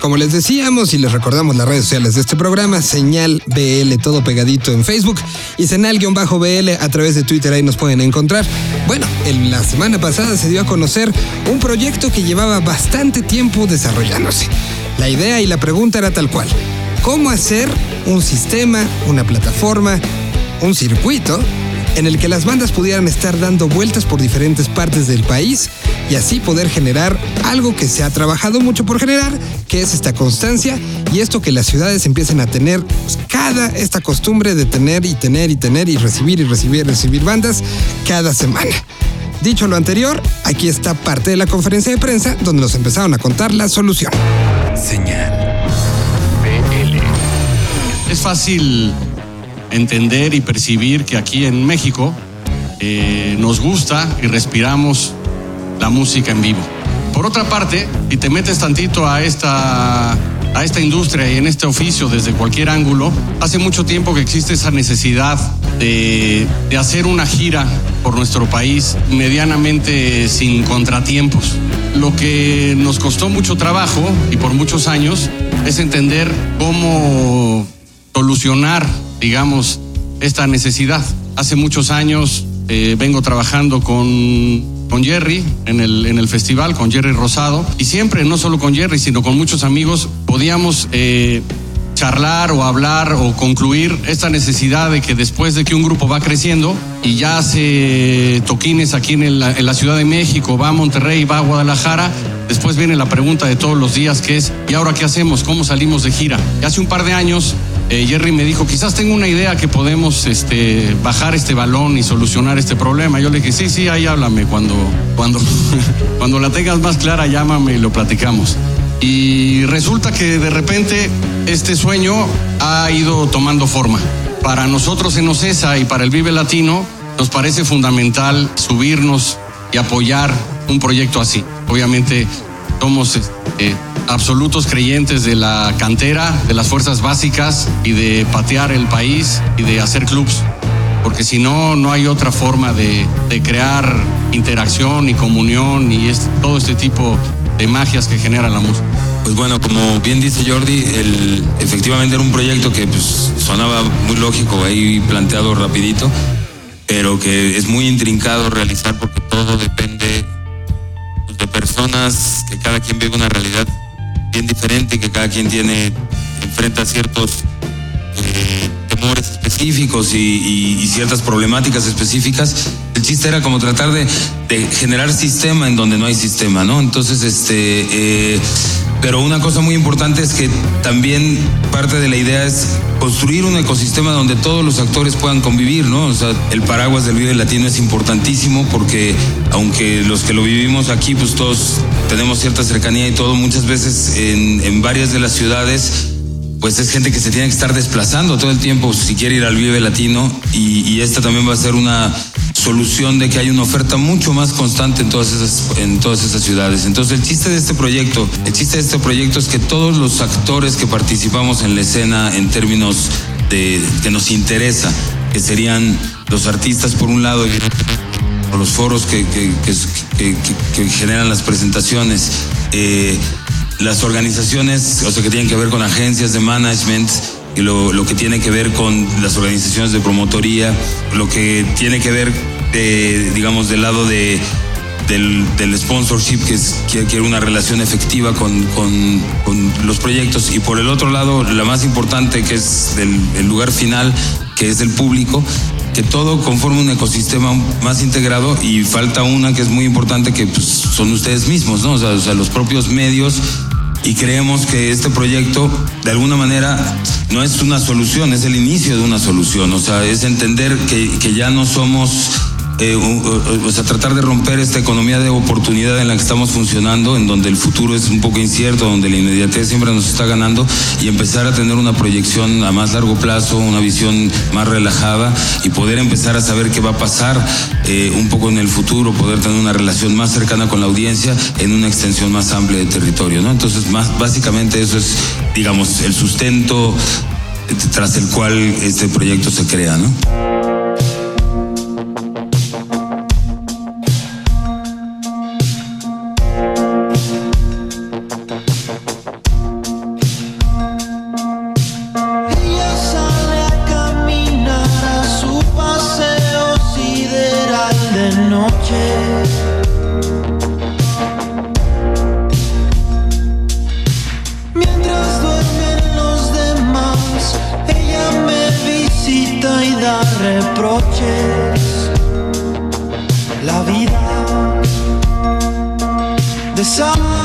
Como les decíamos y les recordamos las redes sociales de este programa, Señal BL, todo pegadito en Facebook y Senal-BL a través de Twitter, ahí nos pueden encontrar. Bueno, en la semana pasada se dio a conocer un proyecto que llevaba bastante tiempo desarrollándose. La idea y la pregunta era tal cual. ¿Cómo hacer un sistema, una plataforma, un circuito en el que las bandas pudieran estar dando vueltas por diferentes partes del país y así poder generar algo que se ha trabajado mucho por generar, que es esta constancia y esto que las ciudades empiecen a tener cada esta costumbre de tener y tener y tener y recibir y recibir y recibir bandas cada semana. Dicho lo anterior, aquí está parte de la conferencia de prensa donde nos empezaron a contar la solución. Señal BL. Es fácil entender y percibir que aquí en México eh, nos gusta y respiramos la música en vivo. Por otra parte, si te metes tantito a esta, a esta industria y en este oficio desde cualquier ángulo, hace mucho tiempo que existe esa necesidad de, de hacer una gira por nuestro país medianamente sin contratiempos. Lo que nos costó mucho trabajo y por muchos años es entender cómo solucionar digamos, esta necesidad. Hace muchos años eh, vengo trabajando con, con Jerry en el, en el festival, con Jerry Rosado, y siempre, no solo con Jerry, sino con muchos amigos, podíamos eh, charlar o hablar o concluir esta necesidad de que después de que un grupo va creciendo y ya hace toquines aquí en la, Ciudad de México, va a Monterrey, va a Guadalajara, después viene la pregunta de todos los días que es, ¿y ahora qué hacemos? ¿Cómo salimos de gira? Y hace un par de años eh, Jerry me dijo, quizás tengo una idea que podemos este, bajar este balón y solucionar este problema. Yo le dije, sí, sí, ahí háblame. Cuando, cuando, cuando la tengas más clara, llámame y lo platicamos. Y resulta que de repente este sueño ha ido tomando forma. Para nosotros en Ocesa y para el Vive Latino nos parece fundamental subirnos y apoyar un proyecto así. Obviamente somos eh, absolutos creyentes de la cantera, de las fuerzas básicas y de patear el país y de hacer clubs. Porque si no, no hay otra forma de, crear interacción y comunión y es, todo este tipo de magias que genera la música. Pues bueno, como bien dice Jordi, el, efectivamente era un proyecto que pues, sonaba muy lógico ahí planteado rapidito, pero que es muy intrincado realizar porque todo depende de personas, que cada quien vive una realidad bien diferente, que cada quien tiene, enfrenta ciertos eh, temores específicos y, ciertas problemáticas específicas. El chiste era como tratar de, de generar sistema en donde no hay sistema, ¿no? Entonces, este, eh, pero una cosa muy importante es que también parte de la idea es construir un ecosistema donde todos los actores puedan convivir, ¿no? O sea, el paraguas del Vive Latino es importantísimo porque aunque los que lo vivimos aquí, pues todos tenemos cierta cercanía y todo, muchas veces en, en varias de las ciudades pues es gente que se tiene que estar desplazando todo el tiempo si quiere ir al Vive Latino y, y esta también va a ser una solución de que hay una oferta mucho más constante en todas esas en todas esas ciudades. Entonces el chiste de este proyecto, el chiste de este proyecto es que todos los actores que participamos en la escena en términos de que nos interesa, que serían los artistas por un lado los foros que, generan las presentaciones, eh, las organizaciones, o sea, que tienen que ver con agencias de management, lo, lo que tiene que ver con las organizaciones de promotoría, lo que tiene que ver, de, digamos, del lado de, del, del sponsorship, que es quiere una relación efectiva con, con- con los proyectos. Y por el otro lado, la más importante, que es del, el lugar final, que es el público, que todo conforme un ecosistema más integrado y falta una que es muy importante, que pues, son ustedes mismos, ¿no? O sea, o sea, los propios medios y creemos que este proyecto de alguna manera no es una solución, es el inicio de una solución, o sea, es entender que, que ya no somos, eh, o, o sea, tratar de romper esta economía de oportunidad en la que estamos funcionando, en donde el futuro es un poco incierto, donde la inmediatez siempre nos está ganando y empezar a tener una proyección a más largo plazo, una visión más relajada y poder empezar a saber qué va a pasar eh, un poco en el futuro, poder tener una relación más cercana con la audiencia en una extensión más amplia de territorio, ¿no? Entonces, más básicamente eso es, digamos, el sustento eh, tras el cual este proyecto se crea, ¿no? Reproches. La vida desaparece.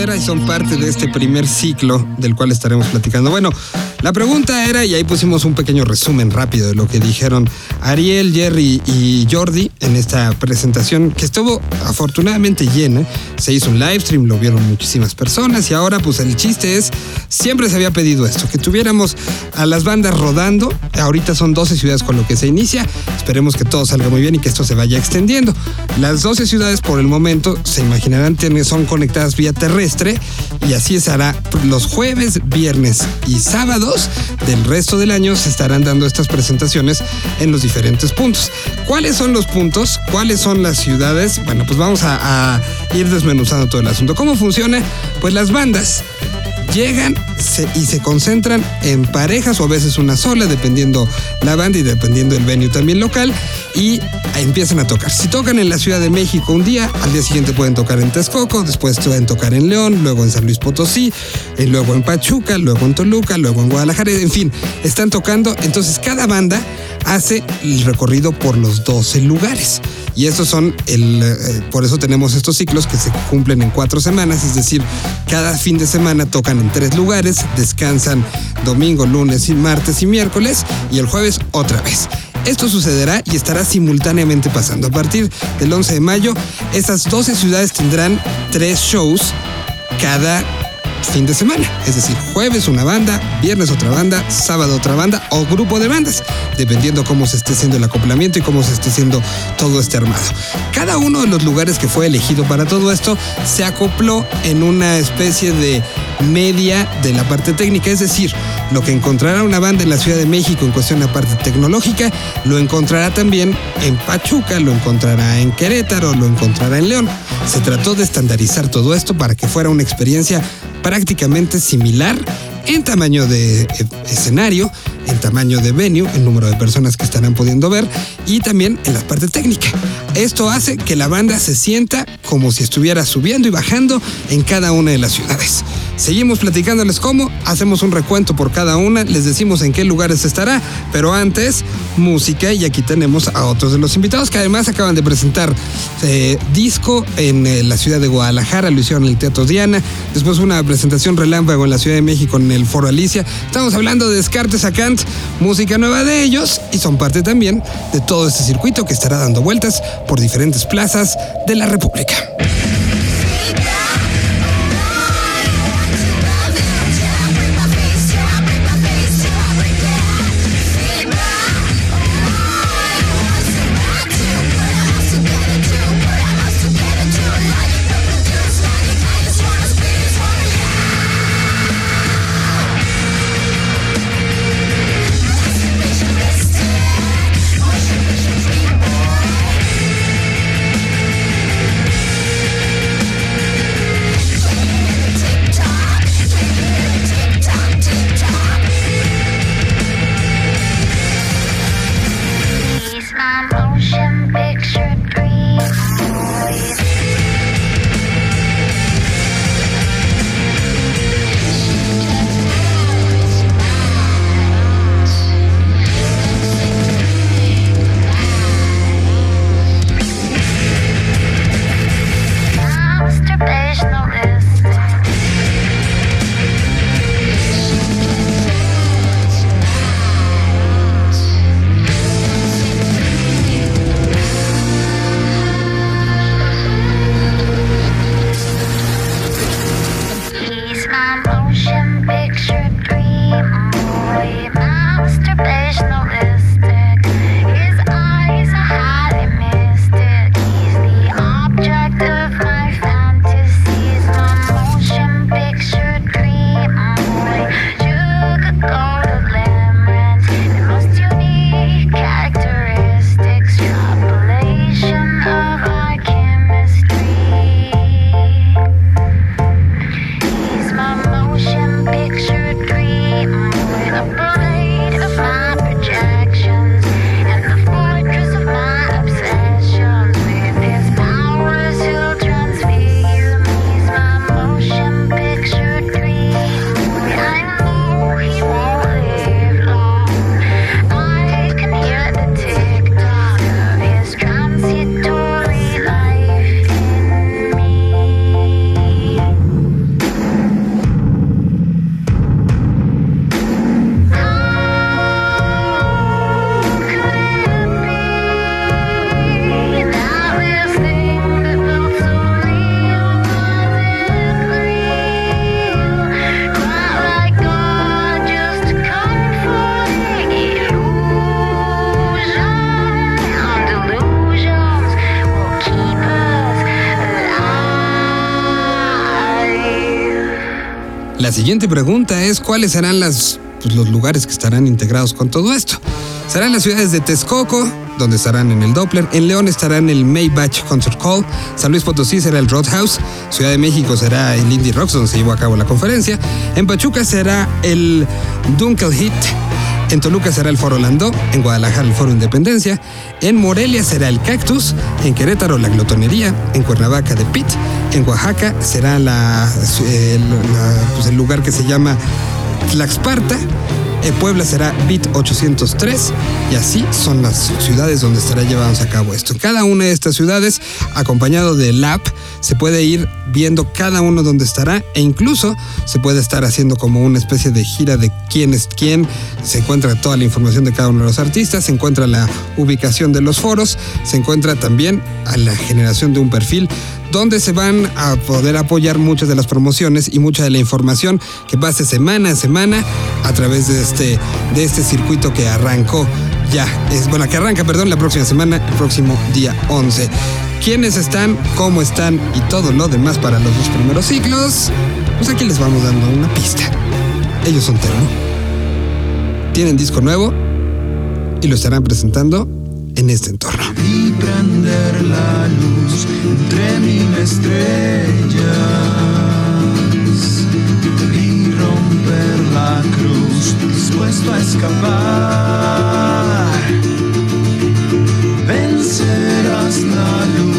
Y son parte de este primer ciclo del cual estaremos platicando. Bueno, la pregunta era, y ahí pusimos un pequeño resumen rápido de lo que dijeron Ariel, Jerry y Jordi en esta presentación que estuvo afortunadamente llena. Se hizo un live stream, lo vieron muchísimas personas y ahora pues el chiste es, siempre se había pedido esto, que tuviéramos a las bandas rodando. Ahorita son 12 ciudades con lo que se inicia. Esperemos que todo salga muy bien y que esto se vaya extendiendo. Las 12 ciudades por el momento, se imaginarán, son conectadas vía terrestre y así se los jueves, viernes y del resto del año se estarán dando estas presentaciones en los diferentes puntos. ¿Cuáles son los puntos? ¿Cuáles son las ciudades? Bueno, pues vamos a ir desmenuzando todo el asunto. ¿Cómo funciona? Pues las bandas llegan y se concentran en parejas o a veces una sola, dependiendo la banda y dependiendo el venue también local, y empiezan a tocar. Si tocan en la Ciudad de México un día, al día siguiente pueden tocar en Texcoco, después pueden tocar en León, luego en San Luis Potosí, y luego en Pachuca, luego en Toluca, luego en Guadalajara, en fin, están tocando. Entonces cada banda hace el recorrido por los 12 lugares. Y estos son el. eh, por eso tenemos estos ciclos que se cumplen en cuatro semanas, es decir, cada fin de semana tocan en tres lugares, descansan domingo, lunes y martes y miércoles, y el jueves otra vez. Esto sucederá y estará simultáneamente pasando. A partir del 11 de mayo, esas 12 ciudades tendrán tres shows cada fin de semana. Es decir, jueves una banda, viernes otra banda, sábado otra banda o grupo de bandas, dependiendo cómo se esté haciendo el acoplamiento y cómo se esté haciendo todo este armado. Cada uno de los lugares que fue elegido para todo esto se acopló en una especie de media de la parte técnica, es decir, lo que encontrará una banda en la Ciudad de México en cuestión de la parte tecnológica, lo encontrará también en Pachuca, lo encontrará en Querétaro, lo encontrará en León. Se trató de estandarizar todo esto para que fuera una experiencia prácticamente similar en tamaño de escenario, el tamaño de venue, el número de personas que estarán pudiendo ver y también en la parte técnica. Esto hace que la banda se sienta como si estuviera subiendo y bajando en cada una de las ciudades. Seguimos platicándoles cómo, hacemos un recuento por cada una, les decimos en qué lugares estará, pero antes, música y aquí tenemos a otros de los invitados que además acaban de presentar eh, disco en eh, la ciudad de Guadalajara, lo hicieron en el Teatro Diana, después una presentación relámpago en la Ciudad de México en el Foro Alicia. Estamos hablando de Descartes a Música nueva de ellos y son parte también de todo este circuito que estará dando vueltas por diferentes plazas de la República. Siguiente pregunta es cuáles serán las, pues, los lugares que estarán integrados con todo esto. Serán las ciudades de Texcoco, donde estarán en el Doppler, en León estarán el Maybach Concert Hall, San Luis Potosí será el Roadhouse, Ciudad de México será el Indie Rocks, donde se llevó a cabo la conferencia, en Pachuca será el Dunkel Hit, en Toluca será el Foro Landó, en Guadalajara el Foro Independencia, en Morelia será el Cactus, en Querétaro la Glotonería, en Cuernavaca The Pit, en Oaxaca será pues, el lugar que se llama Tlaxparta, en Puebla será Bit 803 y así son las ciudades donde estará llevándose a cabo esto. En cada una de estas ciudades, acompañado del app, se puede ir viendo cada uno donde estará e incluso se puede estar haciendo como una especie de gira de quién es quién. Se encuentra toda la información de cada uno de los artistas, se encuentra la ubicación de los foros, se encuentra también a la generación de un perfil donde se van a poder apoyar muchas de las promociones y mucha de la información que pase semana a semana a través de este, de este circuito que arrancó ya, es bueno, que arranca, perdón, la próxima semana, el próximo día 11. ¿Quiénes están, cómo están y todo lo demás para los dos primeros ciclos? Pues aquí les vamos dando una pista. Ellos son Termo. Tienen disco nuevo y lo estarán presentando en este entorno. y prender la luz entre mil estrellas y romper la cruz, dispuesto a escapar. Vencerás la luz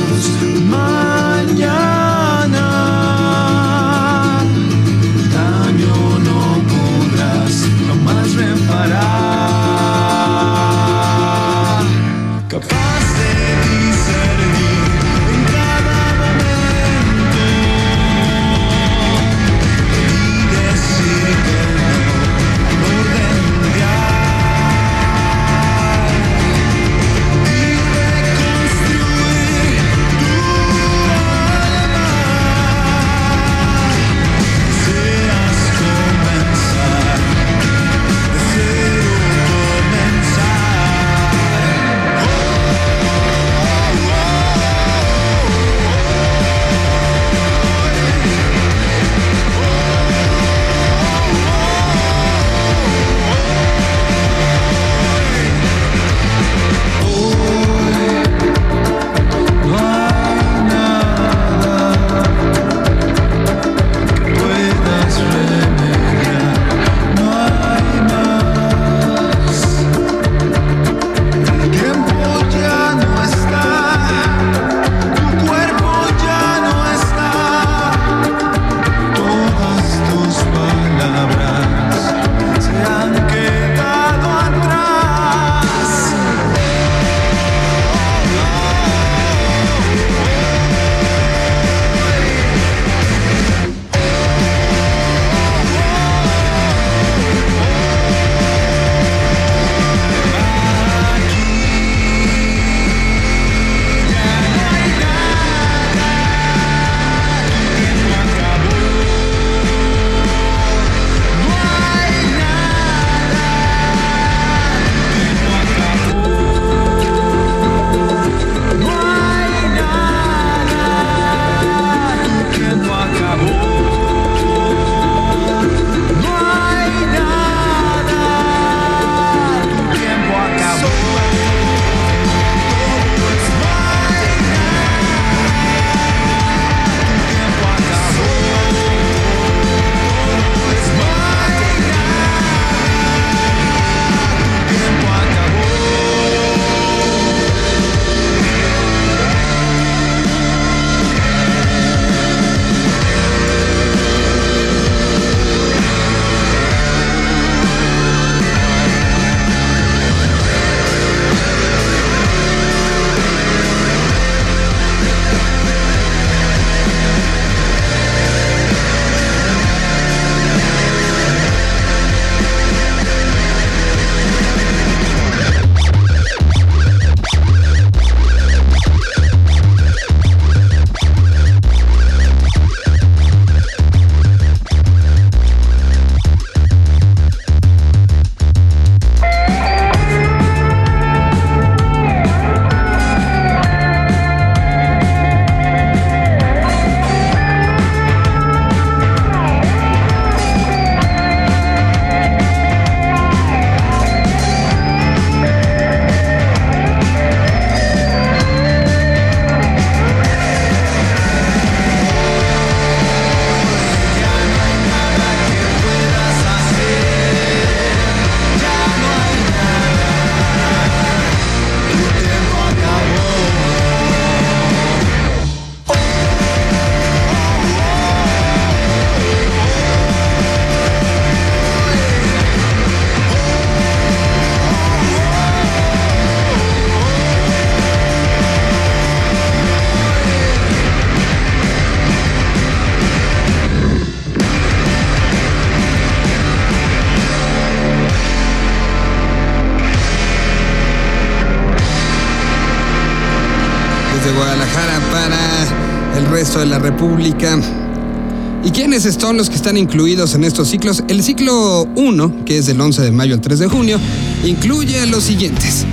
¿Y quiénes son los que están incluidos en estos ciclos? El ciclo 1, que es del 11 de mayo al 3 de junio, incluye a los siguientes.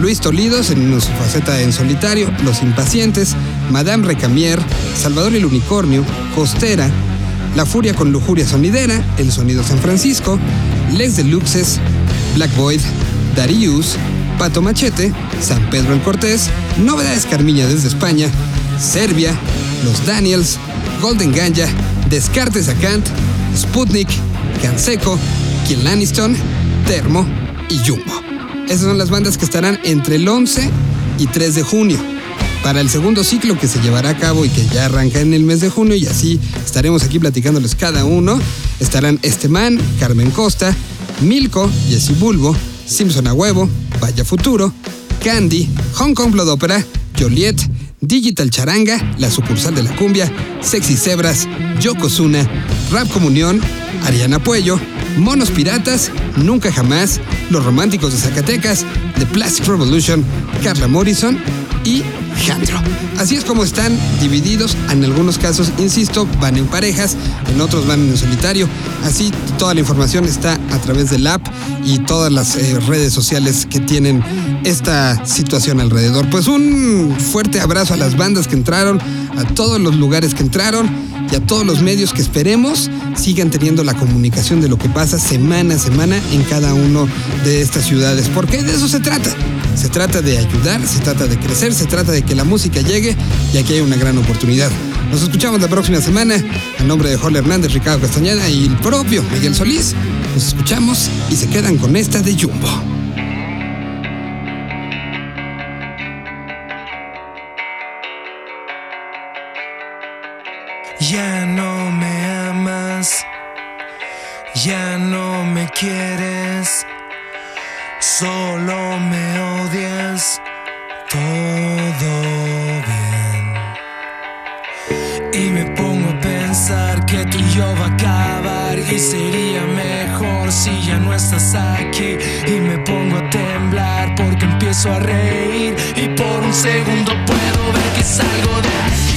Luis Tolidos en su faceta en solitario, Los Impacientes, Madame Recamier, Salvador el Unicornio, Costera, La Furia con Lujuria Sonidera, El Sonido San Francisco, Les Deluxes, Black Void, Darius, Pato Machete, San Pedro el Cortés, Novedades Carmiña desde España, Serbia, Los Daniels, Golden Ganja, Descartes a Kant, Sputnik, Canseco, Kill Termo y Jumbo. Esas son las bandas que estarán entre el 11 y 3 de junio. Para el segundo ciclo que se llevará a cabo y que ya arranca en el mes de junio y así estaremos aquí platicándoles cada uno, estarán Esteman, Carmen Costa, Milko, Jesse Bulbo, Simpson a Huevo, Vaya Futuro, Candy, Hong Kong Blood Opera, Joliet, Digital Charanga, La Sucursal de la Cumbia, Sexy Zebras, Yokozuna, Rap Comunión, Ariana Puello, Monos Piratas, Nunca Jamás, Los Románticos de Zacatecas, The Plastic Revolution, Carla Morrison y Jandro. Así es como están divididos, en algunos casos, insisto, van en parejas, en otros van en solitario. Así toda la información está a través del app y todas las eh, redes sociales que tienen esta situación alrededor. Pues un fuerte abrazo a las bandas que entraron, a todos los lugares que entraron y a todos los medios que esperemos sigan teniendo la comunicación de lo que pasa semana a semana en cada uno de estas ciudades, porque de eso se trata. Se trata de ayudar, se trata de crecer, se trata de que la música llegue y aquí hay una gran oportunidad. Nos escuchamos la próxima semana. A nombre de Jorge Hernández, Ricardo Castañeda y el propio Miguel Solís, nos escuchamos y se quedan con esta de Jumbo. Ya no me amas, ya no me quieres, solo me odias, todo bien. Y me pongo a pensar que tú y yo va a acabar y sería mejor si ya no estás aquí. Y me pongo a temblar porque empiezo a reír y por un segundo puedo ver que salgo de aquí.